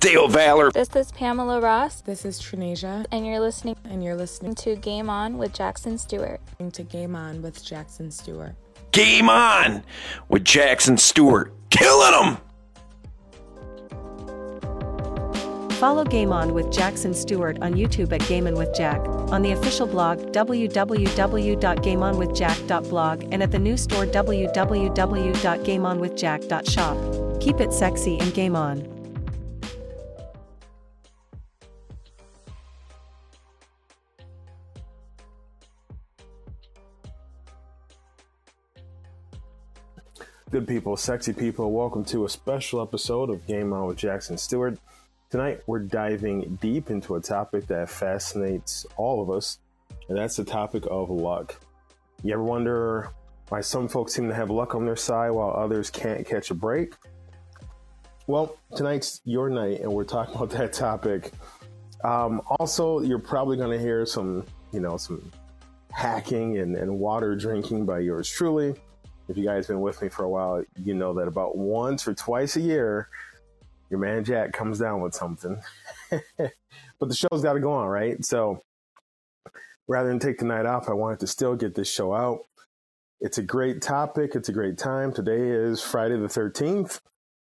Dale Valor. This is Pamela Ross, This is Trinasia, and you're listening and you're listening to Game On with Jackson Stuart. to Game On with Jackson Stuart. Game on with Jackson Stuart. Killing them. Follow Game On with Jackson Stuart on YouTube at Game On with Jack, on the official blog www.gameonwithjack.blog, and at the new store www.gameonwithjack.shop. Keep it sexy and game on. Good people, sexy people, welcome to a special episode of Game On with Jackson Stuart. Tonight, we're diving deep into a topic that fascinates all of us, and that's the topic of luck. You ever wonder why some folks seem to have luck on their side while others can't catch a break? Well, tonight's your night, and we're talking about that topic. Um, also, you're probably going to hear some, you know, some hacking and, and water drinking by yours truly if you guys been with me for a while, you know that about once or twice a year, your man Jack comes down with something. but the show's got to go on, right? So rather than take the night off, I wanted to still get this show out. It's a great topic. It's a great time. Today is Friday the 13th.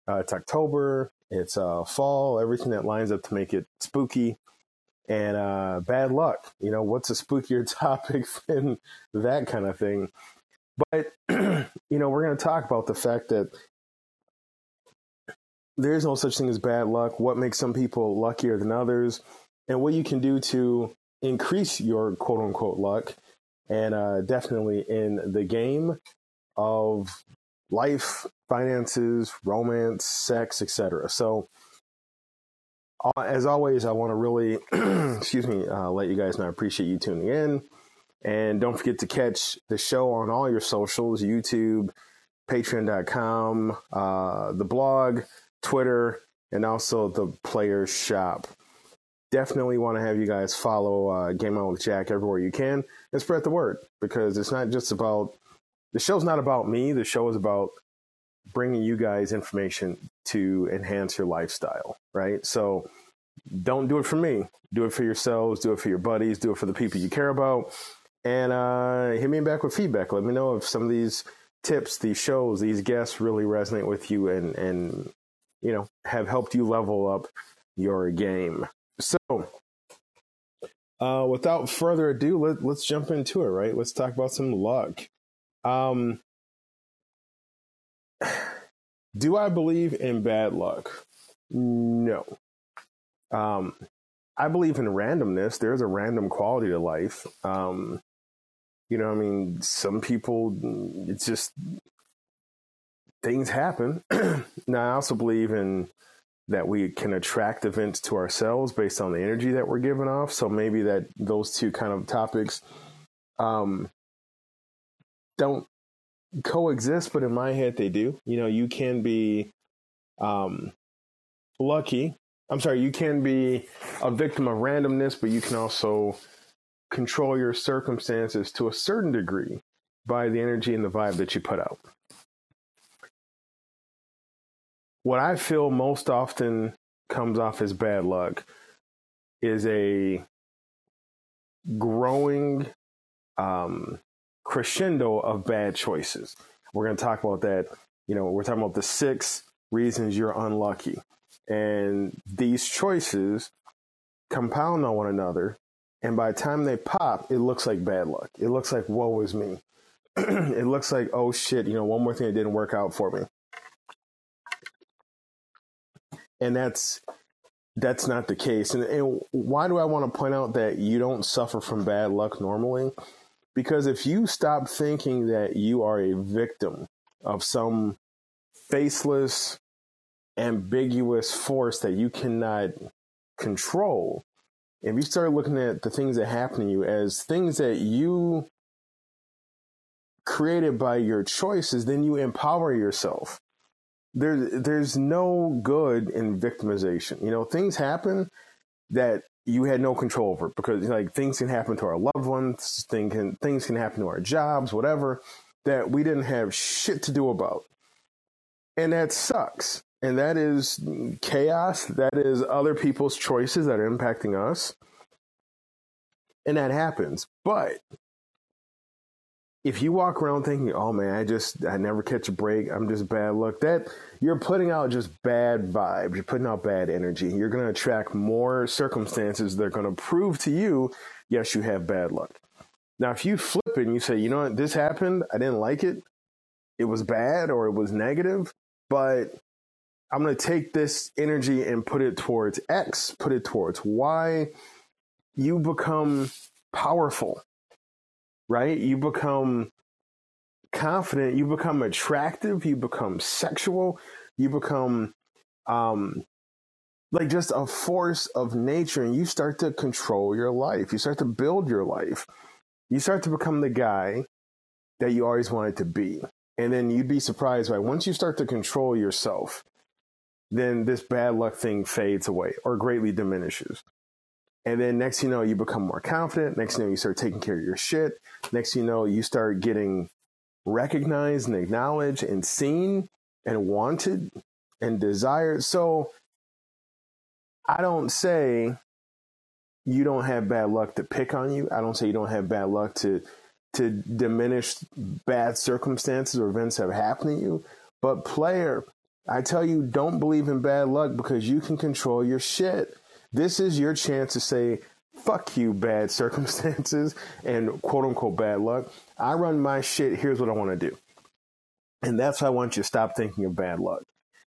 Uh, it's October. It's uh, fall. Everything that lines up to make it spooky and uh, bad luck. You know, what's a spookier topic than that kind of thing? But, you know, we're going to talk about the fact that there's no such thing as bad luck, what makes some people luckier than others, and what you can do to increase your quote unquote luck. And uh, definitely in the game of life, finances, romance, sex, etc. So, uh, as always, I want to really, excuse me, uh, let you guys know I appreciate you tuning in. And don't forget to catch the show on all your socials YouTube, patreon.com, uh, the blog, Twitter, and also the Players Shop. Definitely want to have you guys follow uh, Game On with Jack everywhere you can and spread the word because it's not just about the show's not about me. The show is about bringing you guys information to enhance your lifestyle, right? So don't do it for me. Do it for yourselves. Do it for your buddies. Do it for the people you care about and uh, hit me back with feedback. Let me know if some of these tips, these shows, these guests really resonate with you and and you know have helped you level up your game. So, uh, without further ado, let, let's jump into it. Right, let's talk about some luck. Um, do I believe in bad luck? No. Um, I believe in randomness. There's a random quality to life. Um, you know, I mean, some people, it's just things happen. now, I also believe in that we can attract events to ourselves based on the energy that we're giving off. So maybe that those two kind of topics um, don't coexist, but in my head, they do. You know, you can be um, lucky. I'm sorry, you can be a victim of randomness, but you can also control your circumstances to a certain degree by the energy and the vibe that you put out. What I feel most often comes off as bad luck is a growing um, crescendo of bad choices. We're going to talk about that. You know, we're talking about the six reasons you're unlucky. And these choices compound on one another and by the time they pop, it looks like bad luck. It looks like woe is me. it looks like oh shit, you know, one more thing that didn't work out for me. And that's that's not the case. And, and why do I want to point out that you don't suffer from bad luck normally? Because if you stop thinking that you are a victim of some faceless, ambiguous force that you cannot control, if you start looking at the things that happen to you as things that you created by your choices, then you empower yourself. There, there's no good in victimization. You know, things happen that you had no control over because like things can happen to our loved ones, things can things can happen to our jobs, whatever, that we didn't have shit to do about. And that sucks. And that is chaos. That is other people's choices that are impacting us. And that happens. But if you walk around thinking, "Oh man, I just I never catch a break. I'm just bad luck." That you're putting out just bad vibes. You're putting out bad energy. You're going to attract more circumstances that are going to prove to you, yes, you have bad luck. Now, if you flip it and you say, "You know what? This happened. I didn't like it. It was bad or it was negative, but I'm going to take this energy and put it towards X, put it towards Y." You become powerful right? You become confident, you become attractive, you become sexual, you become um like just a force of nature and you start to control your life. You start to build your life. You start to become the guy that you always wanted to be. And then you'd be surprised by once you start to control yourself, then this bad luck thing fades away or greatly diminishes. And then next you know, you become more confident. Next you know, you start taking care of your shit. Next you know, you start getting recognized and acknowledged and seen and wanted and desired. So I don't say you don't have bad luck to pick on you. I don't say you don't have bad luck to to diminish bad circumstances or events that have happened to you. But player, I tell you, don't believe in bad luck because you can control your shit. This is your chance to say, fuck you, bad circumstances and quote unquote bad luck. I run my shit. Here's what I want to do. And that's why I want you to stop thinking of bad luck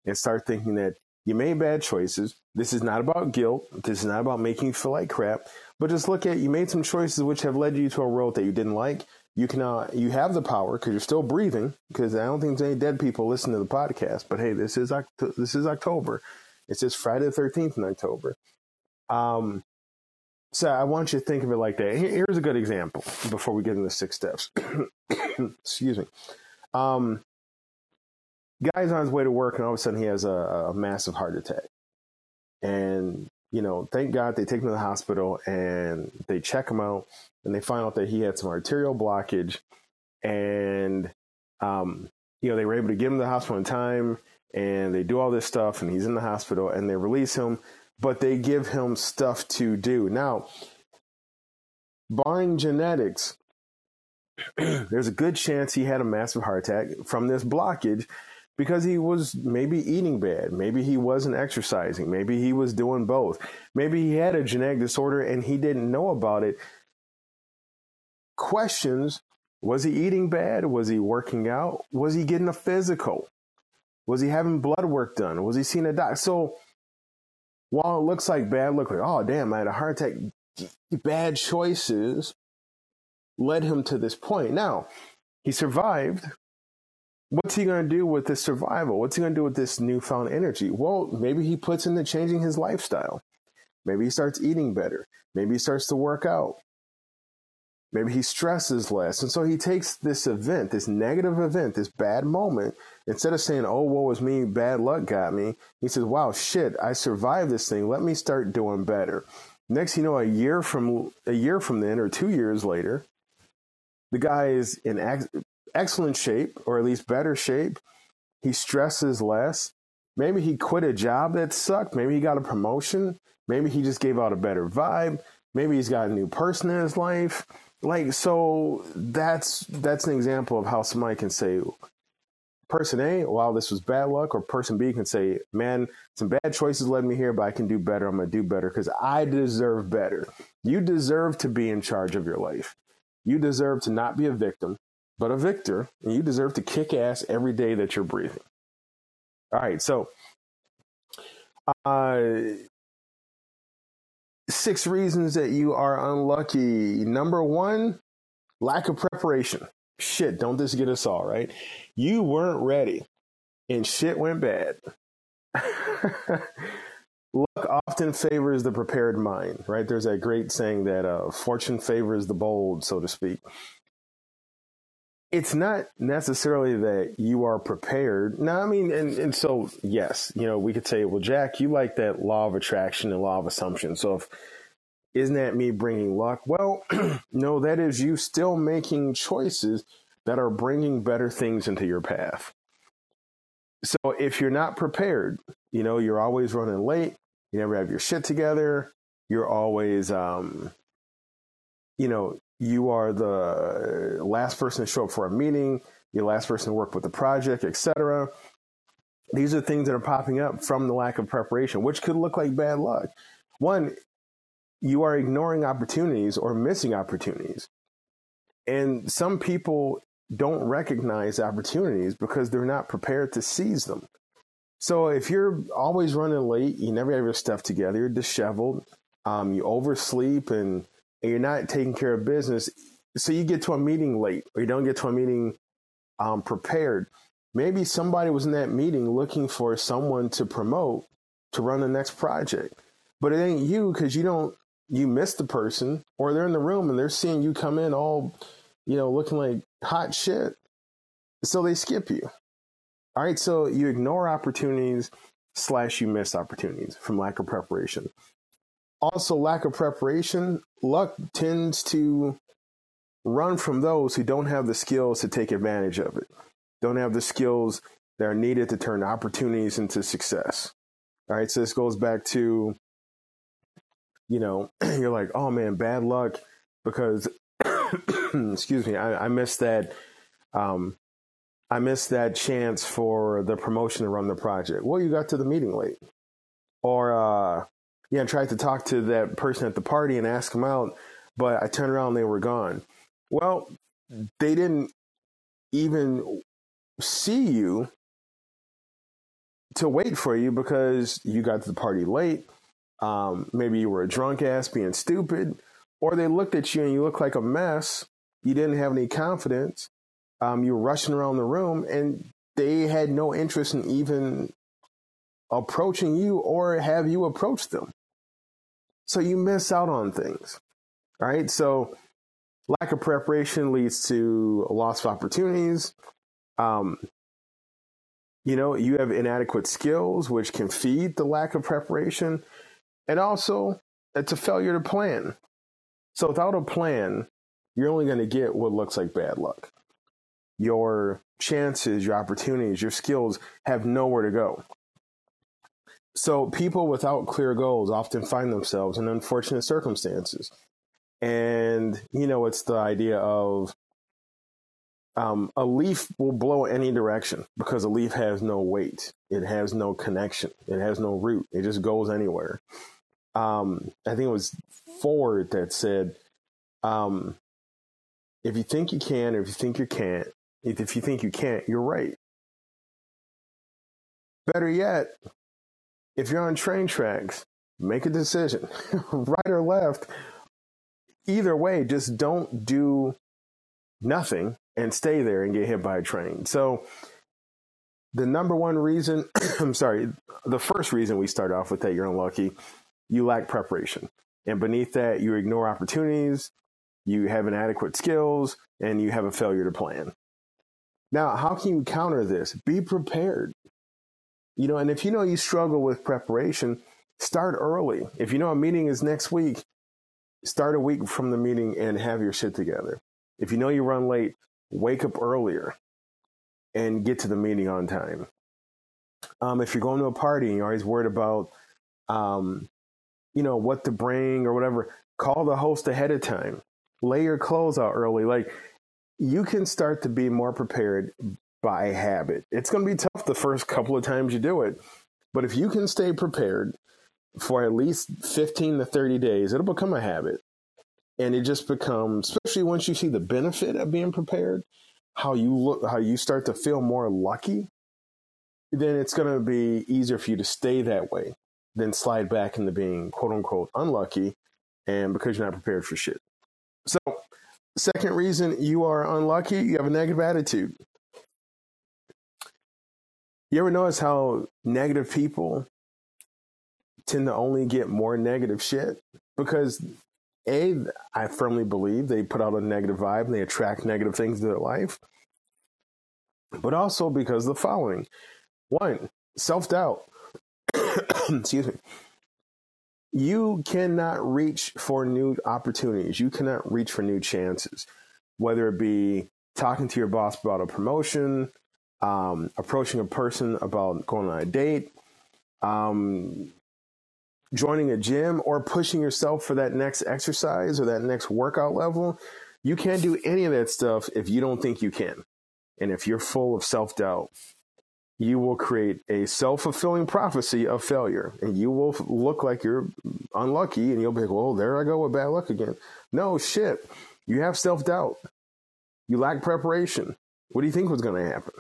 and start thinking that you made bad choices. This is not about guilt. This is not about making you feel like crap. But just look at you made some choices which have led you to a world that you didn't like. You can uh, you have the power because you're still breathing. Because I don't think there's any dead people listening to the podcast. But hey, this is this is October. It's just Friday the 13th in October. Um, so I want you to think of it like that. Here's a good example before we get into the six steps. Excuse me. Um, guy's on his way to work, and all of a sudden he has a, a massive heart attack. And you know, thank God they take him to the hospital and they check him out, and they find out that he had some arterial blockage, and um, you know they were able to get him to the hospital in time, and they do all this stuff, and he's in the hospital, and they release him but they give him stuff to do. Now, barring genetics, there's a good chance he had a massive heart attack from this blockage because he was maybe eating bad. Maybe he wasn't exercising. Maybe he was doing both. Maybe he had a genetic disorder and he didn't know about it. Questions Was he eating bad? Was he working out? Was he getting a physical? Was he having blood work done? Was he seeing a doctor? So, while it looks like bad luck, like, oh, damn, I had a heart attack, bad choices led him to this point. Now, he survived. What's he going to do with this survival? What's he going to do with this newfound energy? Well, maybe he puts into changing his lifestyle. Maybe he starts eating better. Maybe he starts to work out. Maybe he stresses less. And so he takes this event, this negative event, this bad moment, instead of saying, oh, what was me? Bad luck got me. He says, wow, shit, I survived this thing. Let me start doing better. Next, you know, a year from a year from then, or two years later, the guy is in excellent shape, or at least better shape. He stresses less. Maybe he quit a job that sucked. Maybe he got a promotion. Maybe he just gave out a better vibe. Maybe he's got a new person in his life. Like so, that's that's an example of how somebody can say, person A, wow, this was bad luck, or person B can say, man, some bad choices led me here, but I can do better. I'm to do better because I deserve better. You deserve to be in charge of your life. You deserve to not be a victim, but a victor. And you deserve to kick ass every day that you're breathing. All right. So, uh, six reasons that you are unlucky. Number one, lack of preparation. Shit, don't this get us all right? You weren't ready and shit went bad. Luck often favors the prepared mind, right? There's that great saying that uh, fortune favors the bold, so to speak. It's not necessarily that you are prepared. No, I mean, and, and so, yes, you know, we could say, well, Jack, you like that law of attraction and law of assumption. So if, isn't that me bringing luck? Well, no, that is you still making choices that are bringing better things into your path. So if you're not prepared, you know, you're always running late, you never have your shit together, you're always, um, you know, you are the last person to show up for a meeting, you're the last person to work with the project, etc. These are things that are popping up from the lack of preparation, which could look like bad luck. One, you are ignoring opportunities or missing opportunities. And some people don't recognize opportunities because they're not prepared to seize them. So if you're always running late, you never have your stuff together, you're disheveled, um, you oversleep, and, and, you're not taking care of business. So you get to a meeting late, or you don't get to a meeting um, prepared. Maybe somebody was in that meeting looking for someone to promote to run the next project, but it ain't you because you don't you miss the person, or they're in the room and they're seeing you come in all, you know, looking like hot shit. So they skip you. All right. So you ignore opportunities slash you miss opportunities from lack of preparation. Also, lack of preparation, luck tends to run from those who don't have the skills to take advantage of it, don't have the skills that are needed to turn opportunities into success. All right. So this goes back to, you know, you're like, oh man, bad luck because excuse me, I, I missed that. Um, I missed that chance for the promotion to run the project. Well, you got to the meeting late, or uh, yeah, I tried to talk to that person at the party and ask them out, but I turned around and they were gone. Well, they didn't even see you to wait for you because you got to the party late. Um, maybe you were a drunk ass being stupid, or they looked at you and you looked like a mess you didn't have any confidence. Um, you were rushing around the room, and they had no interest in even approaching you or have you approached them. So you miss out on things. right? So lack of preparation leads to a loss of opportunities. Um, you know, you have inadequate skills, which can feed the lack of preparation. And also, it's a failure to plan. So without a plan, you're only going to get what looks like bad luck. Your chances, your opportunities, your skills have nowhere to go. So people without clear goals often find themselves in unfortunate circumstances. And, you know, it's the idea of um, a leaf will blow any direction because a leaf has no weight. It has no connection. It has no root. It just goes anywhere. Um, I think it was Ford that said, um, if you think you can, or if you think you can't, if you think you can't, you're right. Better yet, if you're on train tracks, make a decision, right or left. Either way, just don't do nothing and stay there and get hit by a train. So, the number one reason, I'm sorry, the first reason we start off with that you're unlucky, you lack preparation. And beneath that, you ignore opportunities, you have inadequate skills, and you have a failure to plan. Now, how can you counter this? Be prepared. You know, and if you know you struggle with preparation, start early. If you know a meeting is next week, start a week from the meeting and have your shit together. If you know you run late, wake up earlier and get to the meeting on time. Um, if you're going to a party and you're always worried about, um, you know, what to bring or whatever, call the host ahead of time lay your clothes out early. Like you can start to be more prepared by habit. It's going to be tough the first couple of times you do it, but if you can stay prepared for at least 15 to 30 days, it'll become a habit. And it just becomes, especially once you see the benefit of being prepared, how you look, how you start to feel more lucky, then it's going to be easier for you to stay that way than slide back into being quote unquote unlucky and because you're not prepared for shit. So Second reason you are unlucky, you have a negative attitude. You ever notice how negative people tend to only get more negative shit? Because A, I firmly believe they put out a negative vibe and they attract negative things to their life. But also because the following. One, self doubt. Excuse me. You cannot reach for new opportunities. You cannot reach for new chances, whether it be talking to your boss about a promotion, um, approaching a person about going on a date, um, joining a gym, or pushing yourself for that next exercise or that next workout level. You can't do any of that stuff if you don't think you can. And if you're full of self doubt, you will create a self fulfilling prophecy of failure. And you will look like you're unlucky and you'll be like, well, there I go with bad luck again. No, shit. You have self doubt. You lack preparation. What do you think was going to happen?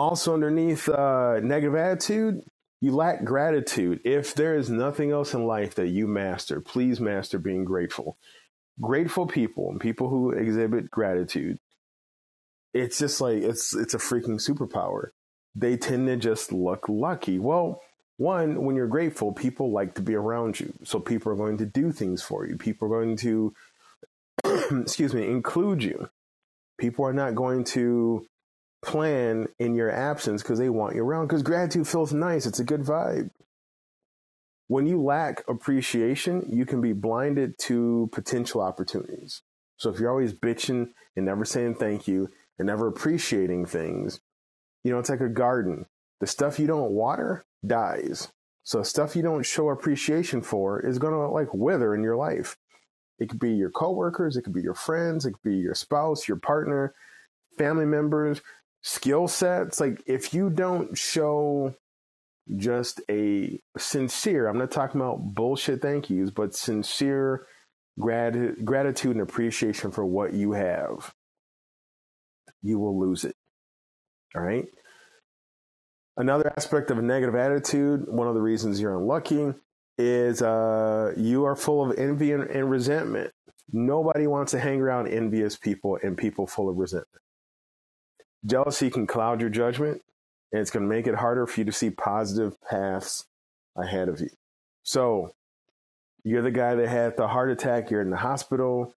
Also, underneath uh, negative attitude, you lack gratitude. If there is nothing else in life that you master, please master being grateful. Grateful people and people who exhibit gratitude, it's just like it's it's a freaking superpower. They tend to just look lucky. Well, one, when you're grateful, people like to be around you. So people are going to do things for you. People are going to excuse me, include you. People are not going to plan in your absence because they want you around because gratitude feels nice. It's a good vibe. When you lack appreciation, you can be blinded to potential opportunities. So if you're always bitching and never saying thank you and never appreciating things, you know, it's like a garden. The stuff you don't water dies. So stuff you don't show appreciation for is going to like wither in your life. It could be your coworkers, it could be your friends, it could be your spouse, your partner, family members, skill sets. Like if you don't show just a sincere, I'm not talking about bullshit thank yous, but sincere grat- gratitude and appreciation for what you have, you will lose it. All right. Another aspect of a negative attitude, one of the reasons you're unlucky is uh, you are full of envy and, and resentment. Nobody wants to hang around envious people and people full of resentment. Jealousy can cloud your judgment, and it's going to make it harder for you to see positive paths ahead of you. So, you're the guy that had the heart attack, you're in the hospital,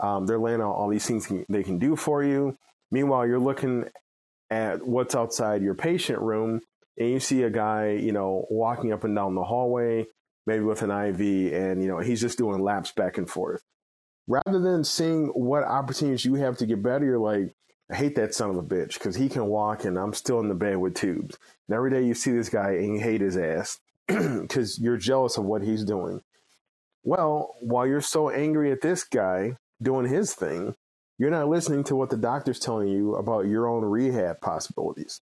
um, they're laying out all these things they can do for you. Meanwhile, you're looking at what's outside your patient room, and you see a guy, you know, walking up and down the hallway, maybe with an IV, and, you know, he's just doing laps back and forth. Rather than seeing what opportunities you have to get better, you're like, I hate that son of a bitch because he can walk and I'm still in the bed with tubes. And every day you see this guy and you hate his ass because you're jealous of what he's doing. Well, while you're so angry at this guy doing his thing, you're not listening to what the doctor's telling you about your own rehab possibilities.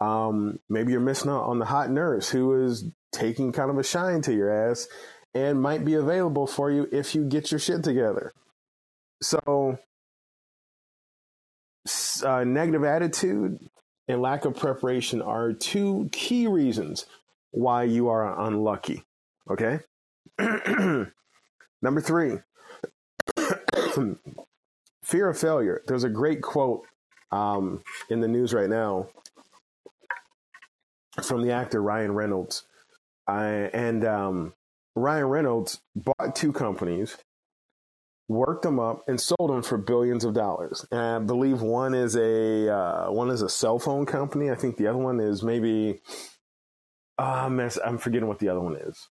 Um, maybe you're missing out on the hot nurse who is taking kind of a shine to your ass and might be available for you if you get your shit together. So uh, negative attitude and lack of preparation are two key reasons why you are unlucky. Okay. Number three, fear of failure. There's a great quote um, in the news right now from the actor Ryan Reynolds. I, and um, Ryan Reynolds bought two companies worked them up and sold them for billions of dollars. And I believe one is a uh, one is a cell phone company. I think the other one is maybe uh, I'm forgetting what the other one is.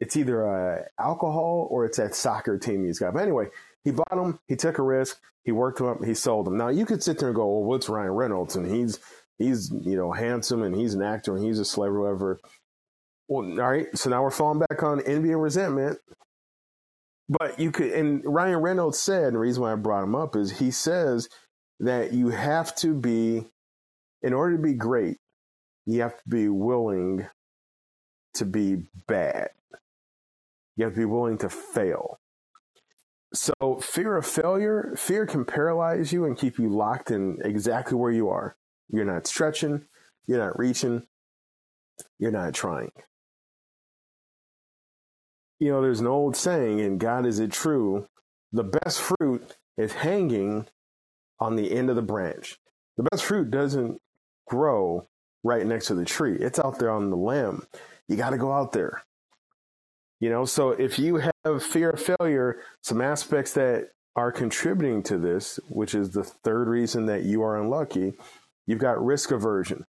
It's either a alcohol or it's that soccer team he's got. But anyway, he bought them. He took a risk. He worked them up. He sold them. Now you could sit there and go, "Well, what's Ryan Reynolds?" And he's he's you know handsome and he's an actor and he's a celebrity, whatever. Well, all right. So now we're falling back on envy and resentment. But you could, and Ryan Reynolds said, and the reason why I brought him up is he says that you have to be, in order to be great, you have to be willing to be bad. You have to be willing to fail. So, fear of failure, fear can paralyze you and keep you locked in exactly where you are. You're not stretching, you're not reaching, you're not trying. You know, there's an old saying, and God is it true? The best fruit is hanging on the end of the branch. The best fruit doesn't grow right next to the tree. It's out there on the limb. You got to go out there. You know, so if you have fear of failure, some aspects that are contributing to this, which is the third reason that you are unlucky, you've got risk aversion.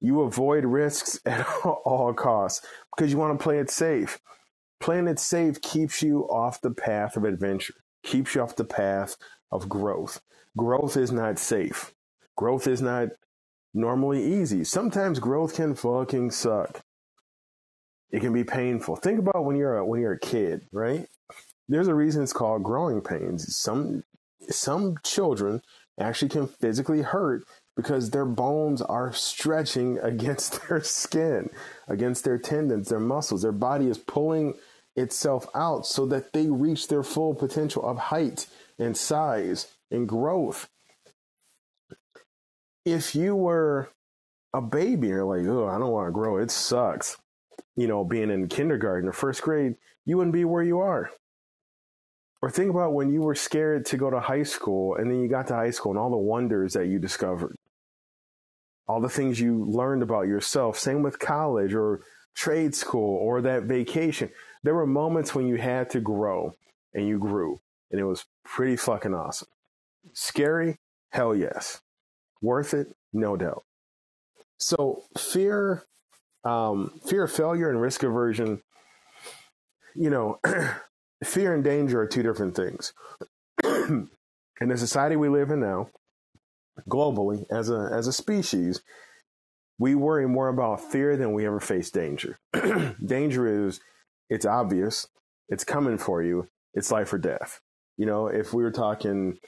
You avoid risks at all costs because you want to play it safe. Playing it safe keeps you off the path of adventure, keeps you off the path of growth. Growth is not safe. Growth is not normally easy. Sometimes growth can fucking suck. It can be painful. Think about when you're a, when you're a kid, right? There's a reason it's called growing pains. Some some children actually can physically hurt because their bones are stretching against their skin, against their tendons, their muscles. Their body is pulling itself out so that they reach their full potential of height and size and growth. If you were a baby, you're like, oh, I don't want to grow. It sucks you know, being in kindergarten or first grade, you wouldn't be where you are. Or think about when you were scared to go to high school and then you got to high school and all the wonders that you discovered, all the things you learned about yourself. Same with college or trade school or that vacation. There were moments when you had to grow and you grew, and it was pretty fucking awesome. Scary? Hell yes. Worth it? No doubt. So, fear um, fear of failure and risk aversion, you know, fear and danger are two different things. in the society we live in now, globally, as a as a species, we worry more about fear than we ever face danger. danger is it's obvious, it's coming for you, it's life or death. You know, if we were talking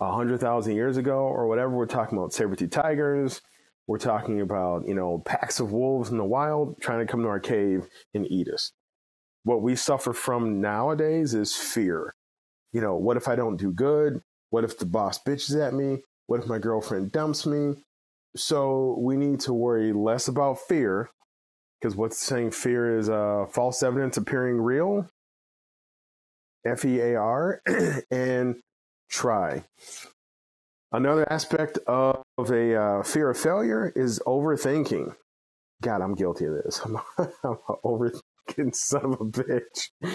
a hundred thousand years ago or whatever, we're talking about saber-tooth tigers, we're talking about, you know, packs of wolves in the wild trying to come to our cave and eat us. What we suffer from nowadays is fear. You know, what if I don't do good? What if the boss bitches at me? What if my girlfriend dumps me? So we need to worry less about fear because what's saying fear is uh, false evidence appearing real, F E A R, and try. Another aspect of a uh, fear of failure is overthinking. God, I'm guilty of this. I'm, I'm overthinking son of a bitch.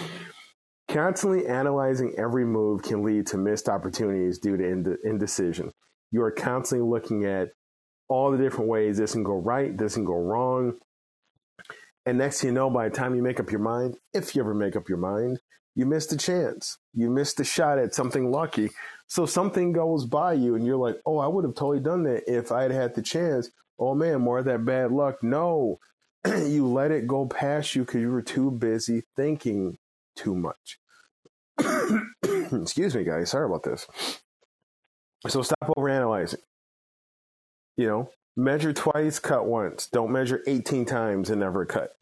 Constantly analyzing every move can lead to missed opportunities due to ind- indecision. You are constantly looking at all the different ways this can go right, this can go wrong. And next you know, by the time you make up your mind, if you ever make up your mind, you missed a chance. You missed a shot at something lucky so something goes by you and you're like, oh, I would have totally done that if I had had the chance. Oh man, more of that bad luck. No, you let it go past you because you were too busy thinking too much. Excuse me, guys. Sorry about this. So stop overanalyzing. You know, measure twice, cut once. Don't measure 18 times and never cut.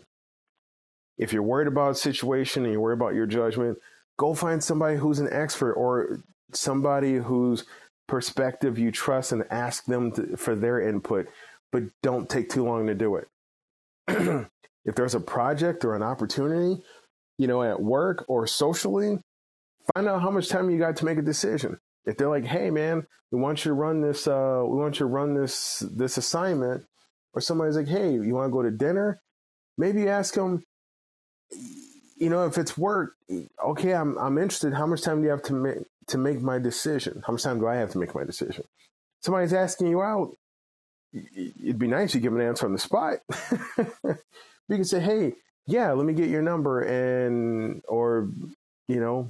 If you're worried about a situation and you're worried about your judgment, go find somebody who's an expert or somebody whose perspective you trust and ask them to, for their input, but don't take too long to do it. if there's a project or an opportunity, you know, at work or socially, find out how much time you got to make a decision. If they're like, "Hey, man, we want you to run this, uh, we want you to run this this assignment," or somebody's like, "Hey, you want to go to dinner?" Maybe ask them, you know, if it's work, okay, I'm I'm interested. How much time do you have to make to make my decision? How much time do I have to make my decision? Somebody's asking you out. It'd be nice you give an answer on the spot. you can say, "Hey, yeah, let me get your number," and or you know,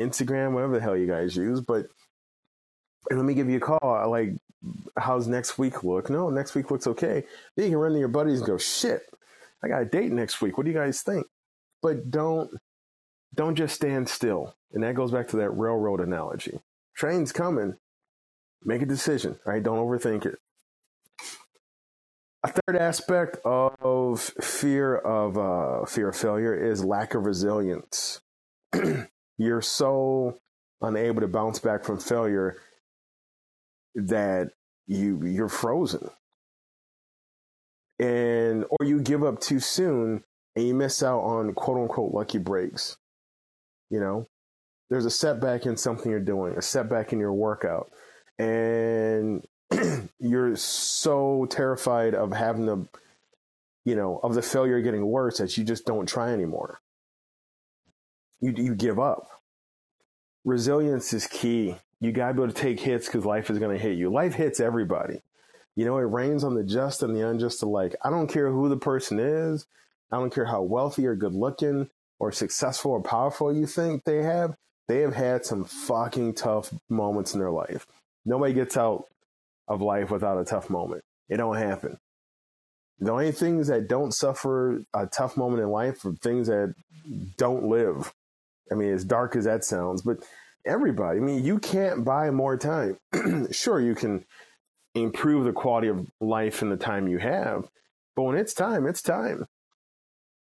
Instagram, whatever the hell you guys use, but and let me give you a call. Like, how's next week look? No, next week looks okay. Then you can run to your buddies and go, "Shit, I got a date next week. What do you guys think?" But don't don't just stand still. And that goes back to that railroad analogy. Train's coming. Make a decision, right? Don't overthink it. A third aspect of fear of uh, fear of failure is lack of resilience. You're so unable to bounce back from failure that you you're frozen, and or you give up too soon and you miss out on quote unquote lucky breaks. You know, there's a setback in something you're doing, a setback in your workout, and you're so terrified of having the, you know, of the failure getting worse that you just don't try anymore. You you give up. Resilience is key. You gotta be able to take hits because life is gonna hit you. Life hits everybody. You know, it rains on the just and the unjust alike. I don't care who the person is. I don't care how wealthy or good looking or successful or powerful you think they have. They have had some fucking tough moments in their life. Nobody gets out of life without a tough moment. It don't happen. The only things that don't suffer a tough moment in life are things that don't live. I mean, as dark as that sounds, but everybody, I mean, you can't buy more time. sure, you can improve the quality of life in the time you have, but when it's time, it's time.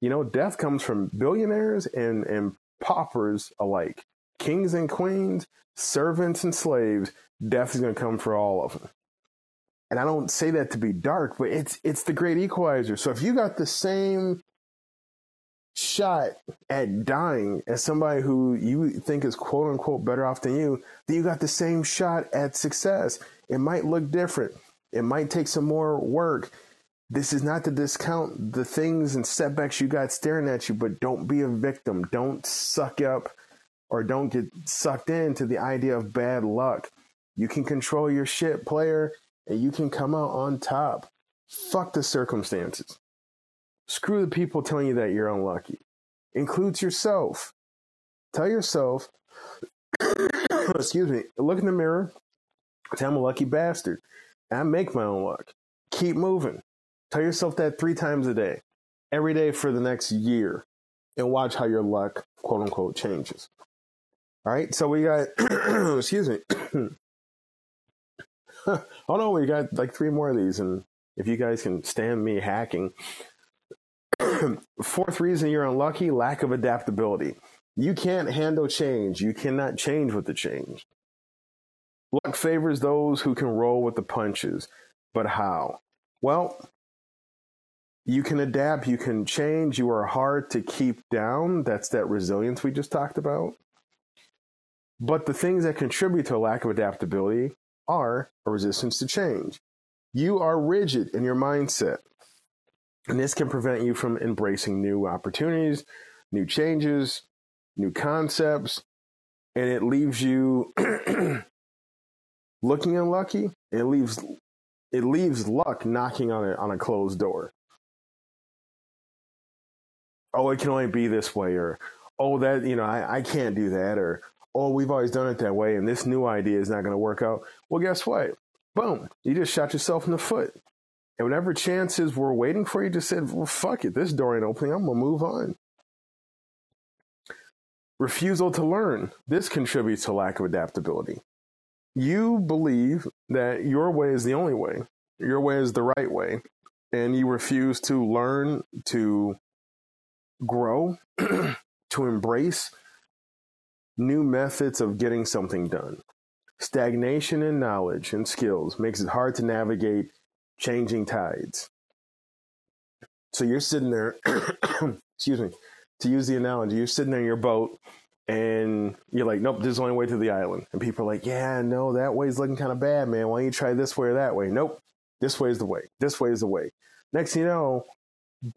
You know, death comes from billionaires and, and paupers alike, kings and queens, servants and slaves. Death is going to come for all of them and I don't say that to be dark, but it's it's the great equalizer. So if you got the same shot at dying as somebody who you think is quote unquote better off than you, then you got the same shot at success. It might look different. It might take some more work. This is not to discount the things and setbacks you got staring at you, but don't be a victim. Don't suck up or don't get sucked into the idea of bad luck. You can control your shit, player and you can come out on top. Fuck the circumstances. Screw the people telling you that you're unlucky. Includes yourself. Tell yourself, excuse me, look in the mirror, say I'm a lucky bastard. I make my own luck. Keep moving. Tell yourself that three times a day, every day for the next year, and watch how your luck, quote unquote, changes. All right, so we got, excuse me, oh no, we got like three more of these, and if you guys can stand me hacking. Fourth reason you're unlucky lack of adaptability. You can't handle change. You cannot change with the change. Luck favors those who can roll with the punches. But how? Well, you can adapt, you can change, you are hard to keep down. That's that resilience we just talked about. But the things that contribute to a lack of adaptability are a resistance to change. You are rigid in your mindset. And this can prevent you from embracing new opportunities, new changes, new concepts, and it leaves you looking unlucky. It leaves it leaves luck knocking on a on a closed door. Oh, it can only be this way, or oh that you know I, I can't do that, or oh, we've always done it that way and this new idea is not going to work out. Well, guess what? Boom, you just shot yourself in the foot. And whatever chances were waiting for you, just said, well, fuck it, this door ain't opening. I'm going to move on. Refusal to learn. This contributes to lack of adaptability. You believe that your way is the only way, your way is the right way, and you refuse to learn, to grow, to embrace new methods of getting something done. Stagnation in knowledge and skills makes it hard to navigate changing tides. So you're sitting there, excuse me, to use the analogy, you're sitting there in your boat and you're like, nope, this is the only way to the island. And people are like, yeah, no, that way's looking kind of bad, man. Why don't you try this way or that way? Nope, this way is the way. This way is the way. Next you know,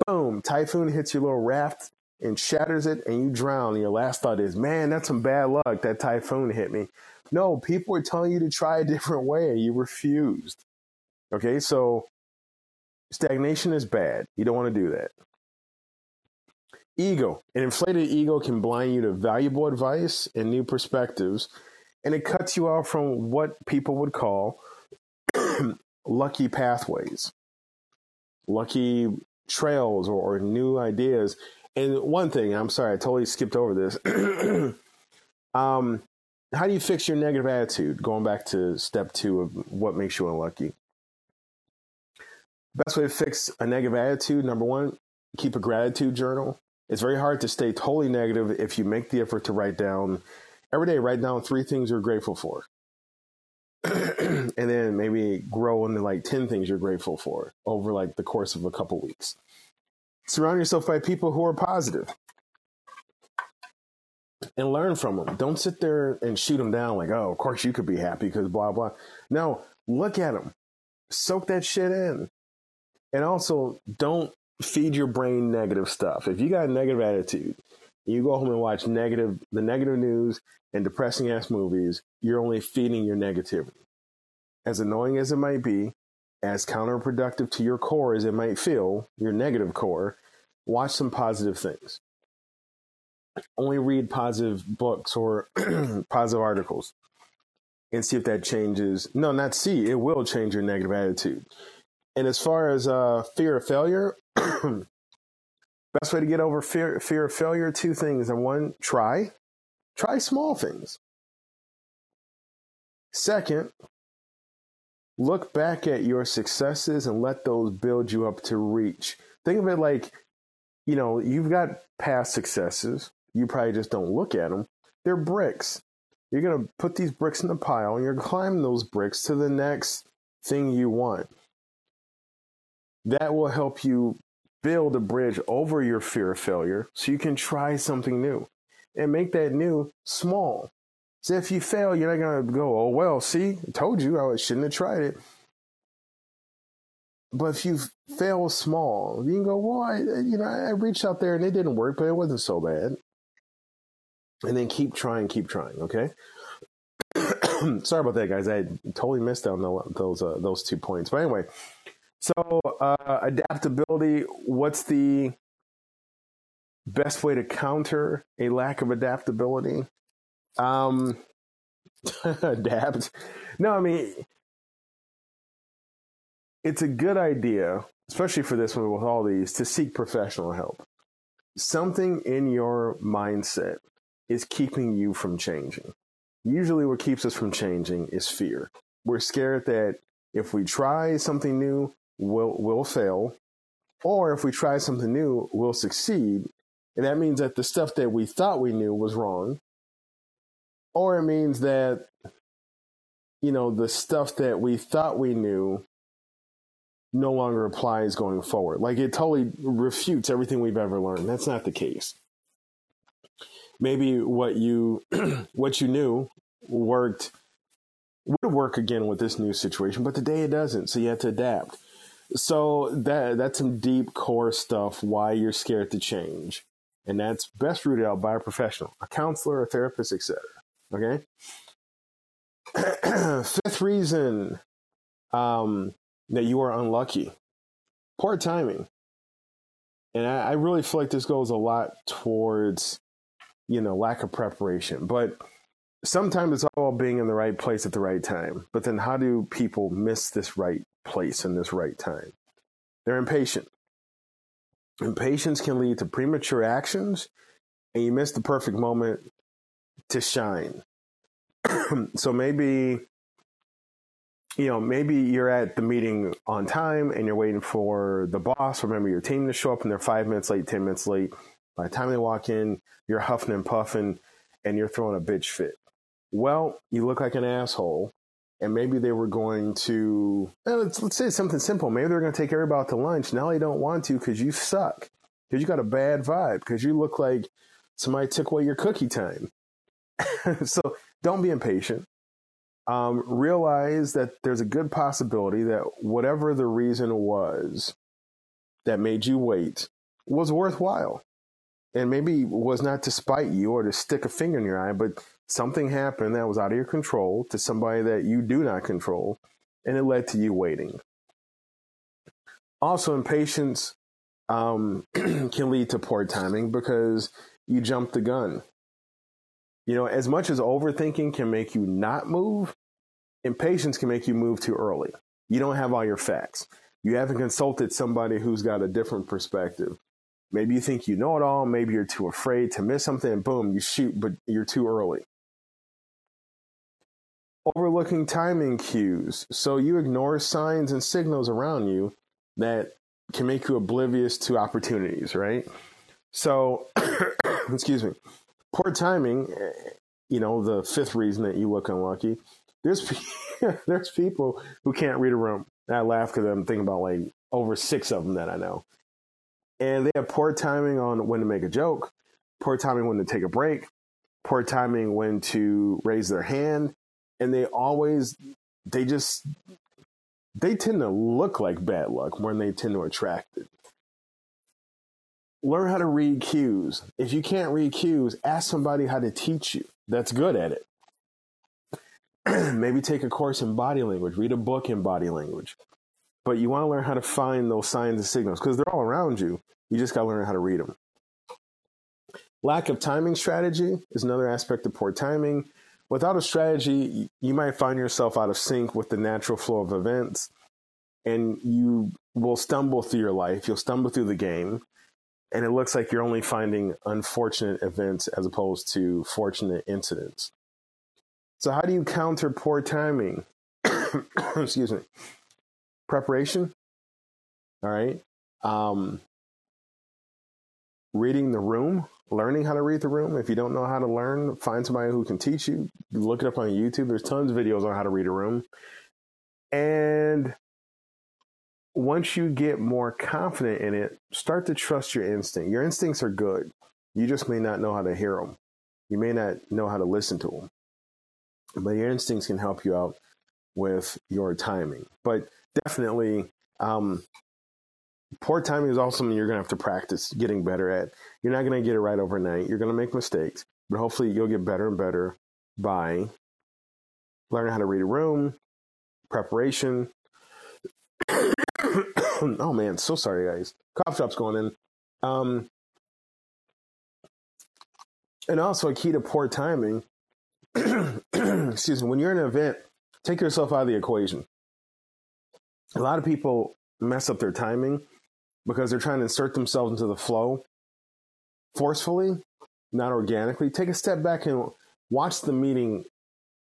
boom, typhoon hits your little raft and shatters it and you drown. And your last thought is, man, that's some bad luck. That typhoon hit me. No, people are telling you to try a different way. And you refused. Okay, so stagnation is bad. You don't want to do that. Ego. An inflated ego can blind you to valuable advice and new perspectives, and it cuts you off from what people would call lucky pathways, lucky trails, or, or new ideas. And one thing, I'm sorry, I totally skipped over this. um, how do you fix your negative attitude? Going back to step two of what makes you unlucky. Best way to fix a negative attitude, number one, keep a gratitude journal. It's very hard to stay totally negative if you make the effort to write down every day, write down three things you're grateful for. and then maybe grow into like 10 things you're grateful for over like the course of a couple weeks. Surround yourself by people who are positive and learn from them. Don't sit there and shoot them down like, oh, of course you could be happy because blah, blah. No, look at them, soak that shit in. And also, don't feed your brain negative stuff. If you got a negative attitude, you go home and watch negative, the negative news and depressing ass movies, you're only feeding your negativity. As annoying as it might be, as counterproductive to your core as it might feel, your negative core, watch some positive things only read positive books or positive articles and see if that changes. No, not see. It will change your negative attitude. And as far as uh, fear of failure, best way to get over fear fear of failure, two things. And one, try. Try small things. Second, look back at your successes and let those build you up to reach. Think of it like, you know, you've got past successes you probably just don't look at them. They're bricks. You're going to put these bricks in the pile and you're climbing those bricks to the next thing you want. That will help you build a bridge over your fear of failure so you can try something new and make that new small. So if you fail, you're not going to go, oh, well, see, I told you I shouldn't have tried it. But if you fail small, you can go, well, I, you know, I reached out there and it didn't work, but it wasn't so bad and then keep trying, keep trying. Okay. Sorry about that, guys. I totally missed on those uh, those two points. But anyway, so uh, adaptability. What's the best way to counter a lack of adaptability? Um, adapt. No, I mean it's a good idea, especially for this one with all these, to seek professional help. Something in your mindset is keeping you from changing. Usually, what keeps us from changing is fear. We're scared that if we try something new, we'll, we'll fail. Or if we try something new, we'll succeed. And that means that the stuff that we thought we knew was wrong. Or it means that, you know, the stuff that we thought we knew no longer applies going forward. Like it totally refutes everything we've ever learned. That's not the case maybe what you what you knew worked would work again with this new situation, but today it doesn't. So you have to adapt. So that that's some deep core stuff why you're scared to change. And that's best rooted out by a professional, a counselor, a therapist, etc. Okay. Fifth reason um, that you are unlucky, poor timing. And I, I really feel like this goes a lot towards you know, lack of preparation. But sometimes it's all being in the right place at the right time. But then how do people miss this right place in this right time? They're impatient. Impatience can lead to premature actions, and you miss the perfect moment to shine. so maybe you know, maybe you're at the meeting on time and you're waiting for the boss or member your team to show up and they're five minutes late, 10 minutes late. By the time they walk in, you're huffing and puffing and you're throwing a bitch fit. Well, you look like an asshole. And maybe they were going to, let's, let's say something simple. Maybe they're going to take everybody out to lunch. Now they don't want to because you suck, because you got a bad vibe, because you look like somebody took away your cookie time. so don't be impatient. Um, realize that there's a good possibility that whatever the reason was that made you wait was worthwhile and maybe was not to spite you or to stick a finger in your eye, but something happened that was out of your control to somebody that you do not control, and it led to you waiting. Also, impatience um, can lead to poor timing because you jump the gun. You know, as much as overthinking can make you not move, impatience can make you move too early. You don't have all your facts. You haven't consulted somebody who's got a different perspective. Maybe you think you know it all. Maybe you're too afraid to miss something, boom, you shoot, but you're too early. Overlooking timing cues. So you ignore signs and signals around you that can make you oblivious to opportunities, right? So, excuse me, poor timing, you know, the fifth reason that you look unlucky. There's, there's people who can't read a room. I laugh because I'm thinking about like over six of them that I know And they have poor timing on when to make a joke, poor timing when to take a break, poor timing when to raise their hand. And they always, they just, they tend to look like bad luck than they tend to attract it. Learn how to read cues. If you can't read cues, ask somebody how to teach you that's good at it. Maybe take a course in body language, read a book in body language. But you want to learn how to find those signs and signals because they're all around you. You just got to learn how to read them. Lack of timing strategy is another aspect of poor timing. Without a strategy, you might find yourself out of sync with the natural flow of events and you will stumble through your life. You'll stumble through the game and it looks like you're only finding unfortunate events as opposed to fortunate incidents. So, how do you counter poor timing? Excuse me. Preparation. All right. Um, reading the room, learning how to read the room. If you don't know how to learn, find somebody who can teach you. Look it up on YouTube. There's tons of videos on how to read a room. And once you get more confident in it, start to trust your instinct. Your instincts are good. You just may not know how to hear them. You may not know how to listen to them. But your instincts can help you out with your timing. But definitely, um, poor timing is also something you're going to have to practice getting better at. You're not going to get it right overnight. You're going to make mistakes, but hopefully you'll get better and better by learning how to read a room, preparation, oh man, so sorry guys. Cough drop's going in. Um, and also a key to poor timing. excuse me. When you're in an event, take yourself out of the equation. A lot of people mess up their timing because they're trying to insert themselves into the flow forcefully, not organically. Take a step back and watch the meeting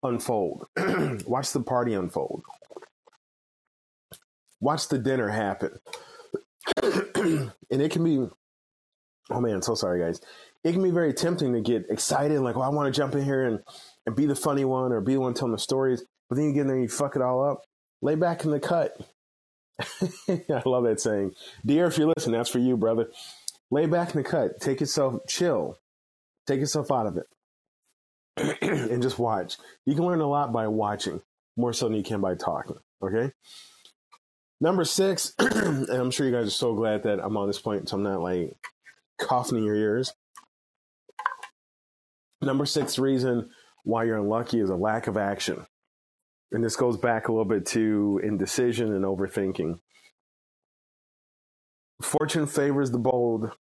unfold. watch the party unfold watch the dinner happen. and it can be, oh man, so sorry, guys. It can be very tempting to get excited, like, well, I want to jump in here and, and be the funny one or be the one telling the stories. But then you get in there and you fuck it all up. Lay back in the cut. I love that saying. Dear, if you're listening, that's for you, brother. Lay back in the cut. Take yourself, chill. Take yourself out of it. and just watch. You can learn a lot by watching more so than you can by talking. Okay. Number six, and I'm sure you guys are so glad that I'm on this point, so I'm not like coughing in your ears. Number six reason why you're unlucky is a lack of action. And this goes back a little bit to indecision and overthinking. Fortune favors the bold,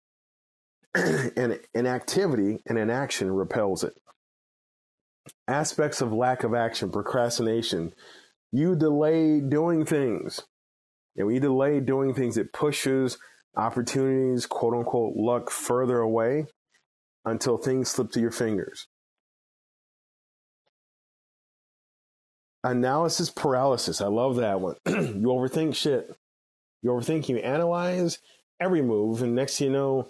and inactivity and inaction repels it. Aspects of lack of action, procrastination, you delay doing things. And you delay doing things, it pushes opportunities, quote unquote, luck further away until things slip through your fingers. Analysis paralysis. I love that one. you overthink shit. You overthink, you analyze every move, and next you know,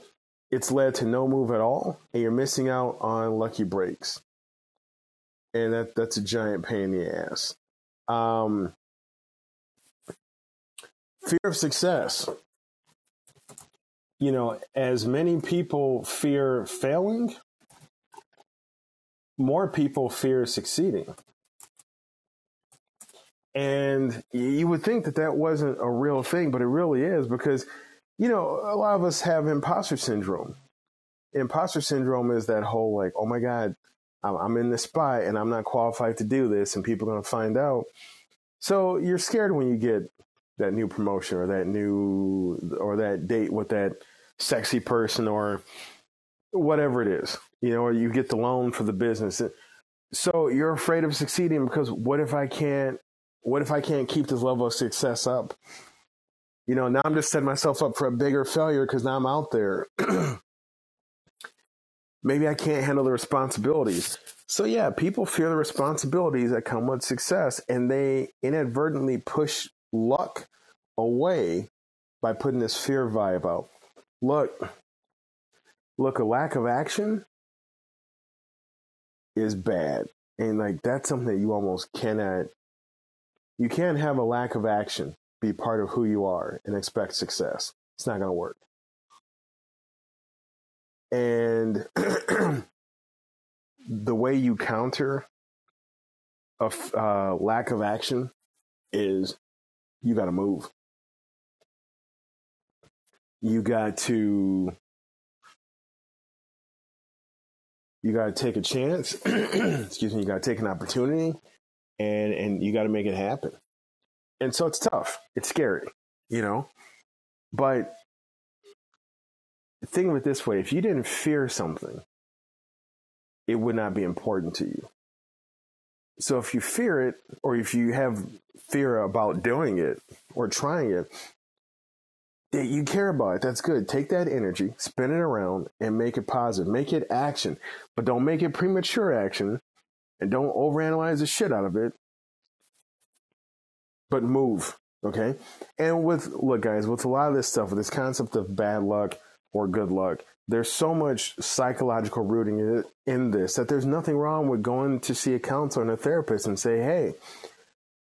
it's led to no move at all, and you're missing out on lucky breaks. And that that's a giant pain in the ass. Um, fear of success. You know, as many people fear failing, more people fear succeeding. And you would think that that wasn't a real thing, but it really is because, you know, a lot of us have imposter syndrome. Imposter syndrome is that whole like, oh my God, I'm in this spot and I'm not qualified to do this, and people are going to find out. So you're scared when you get that new promotion or that new or that date with that sexy person or whatever it is, you know, or you get the loan for the business. So you're afraid of succeeding because what if I can't what if I can't keep this level of success up? You know, now I'm just setting myself up for a bigger failure because now I'm out there. Maybe I can't handle the responsibilities. So yeah, people fear the responsibilities that come with success and they inadvertently push luck away by putting this fear vibe out. Look, look, a lack of action is bad. And like that's something that you almost cannot you can't have a lack of action be part of who you are and expect success. It's not gonna work. And the way you counter a uh, lack of action is you got to move. You got to you got to take a chance. Excuse me. You got to take an opportunity, and and you got to make it happen. And so it's tough. It's scary, you know. But think of it this way: if you didn't fear something, it would not be important to you. So if you fear it, or if you have fear about doing it or trying it, that you care about it. That's good. Take that energy, spin it around, and make it positive. Make it action, but don't make it premature action, and don't overanalyze the shit out of it. But move, okay? And with look, guys, with a lot of this stuff, with this concept of bad luck or good luck, there's so much psychological rooting in, this that there's nothing wrong with going to see a counselor and a therapist and say, "Hey,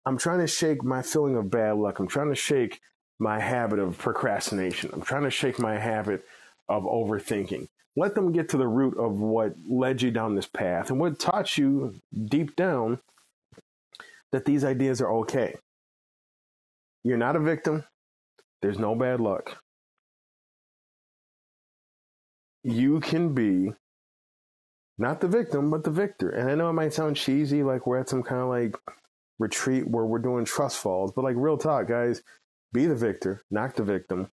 I'm trying to shake my feeling of bad luck. I'm trying to shake my habit of procrastination. I'm trying to shake my habit of overthinking. Let them get to the root of what led you down this path and what taught you deep down that these ideas are okay. You're not a victim. There's no bad luck. You can be not the victim, but the victor. And I know it might sound cheesy, like we're at some kind of like retreat where we're doing trust falls, but like real talk, guys, be the victor, not the victim.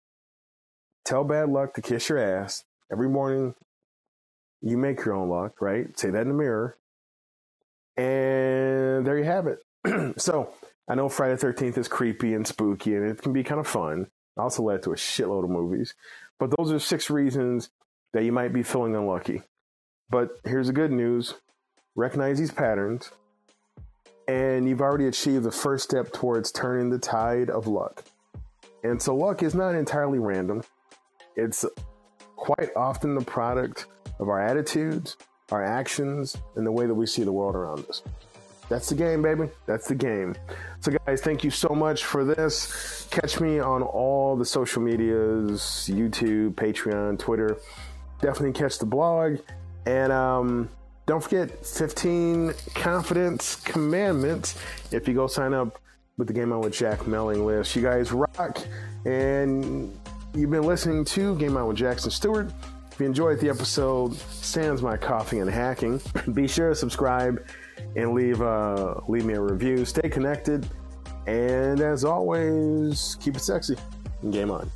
Tell bad luck to kiss your ass. Every morning, you make your own luck, right? Say that in the mirror. And there you have it. so I know Friday the 13th is creepy and spooky and it can be kind of fun. Also led to a shitload of movies. But those are six reasons that you might be feeling unlucky. But here's the good news recognize these patterns, and you've already achieved the first step towards turning the tide of luck. And so, luck is not entirely random, it's quite often the product of our attitudes, our actions, and the way that we see the world around us. That's the game, baby. That's the game. So, guys, thank you so much for this. Catch me on all the social medias YouTube, Patreon, Twitter. Definitely catch the blog. And um, don't forget 15 confidence commandments if you go sign up with the Game On with Jack mailing list. You guys rock. And you've been listening to Game On with Jackson Stuart. If you enjoyed the episode, sans my coughing and hacking, be sure to subscribe and leave uh, leave me a review. Stay connected, and as always, keep it sexy. Game on.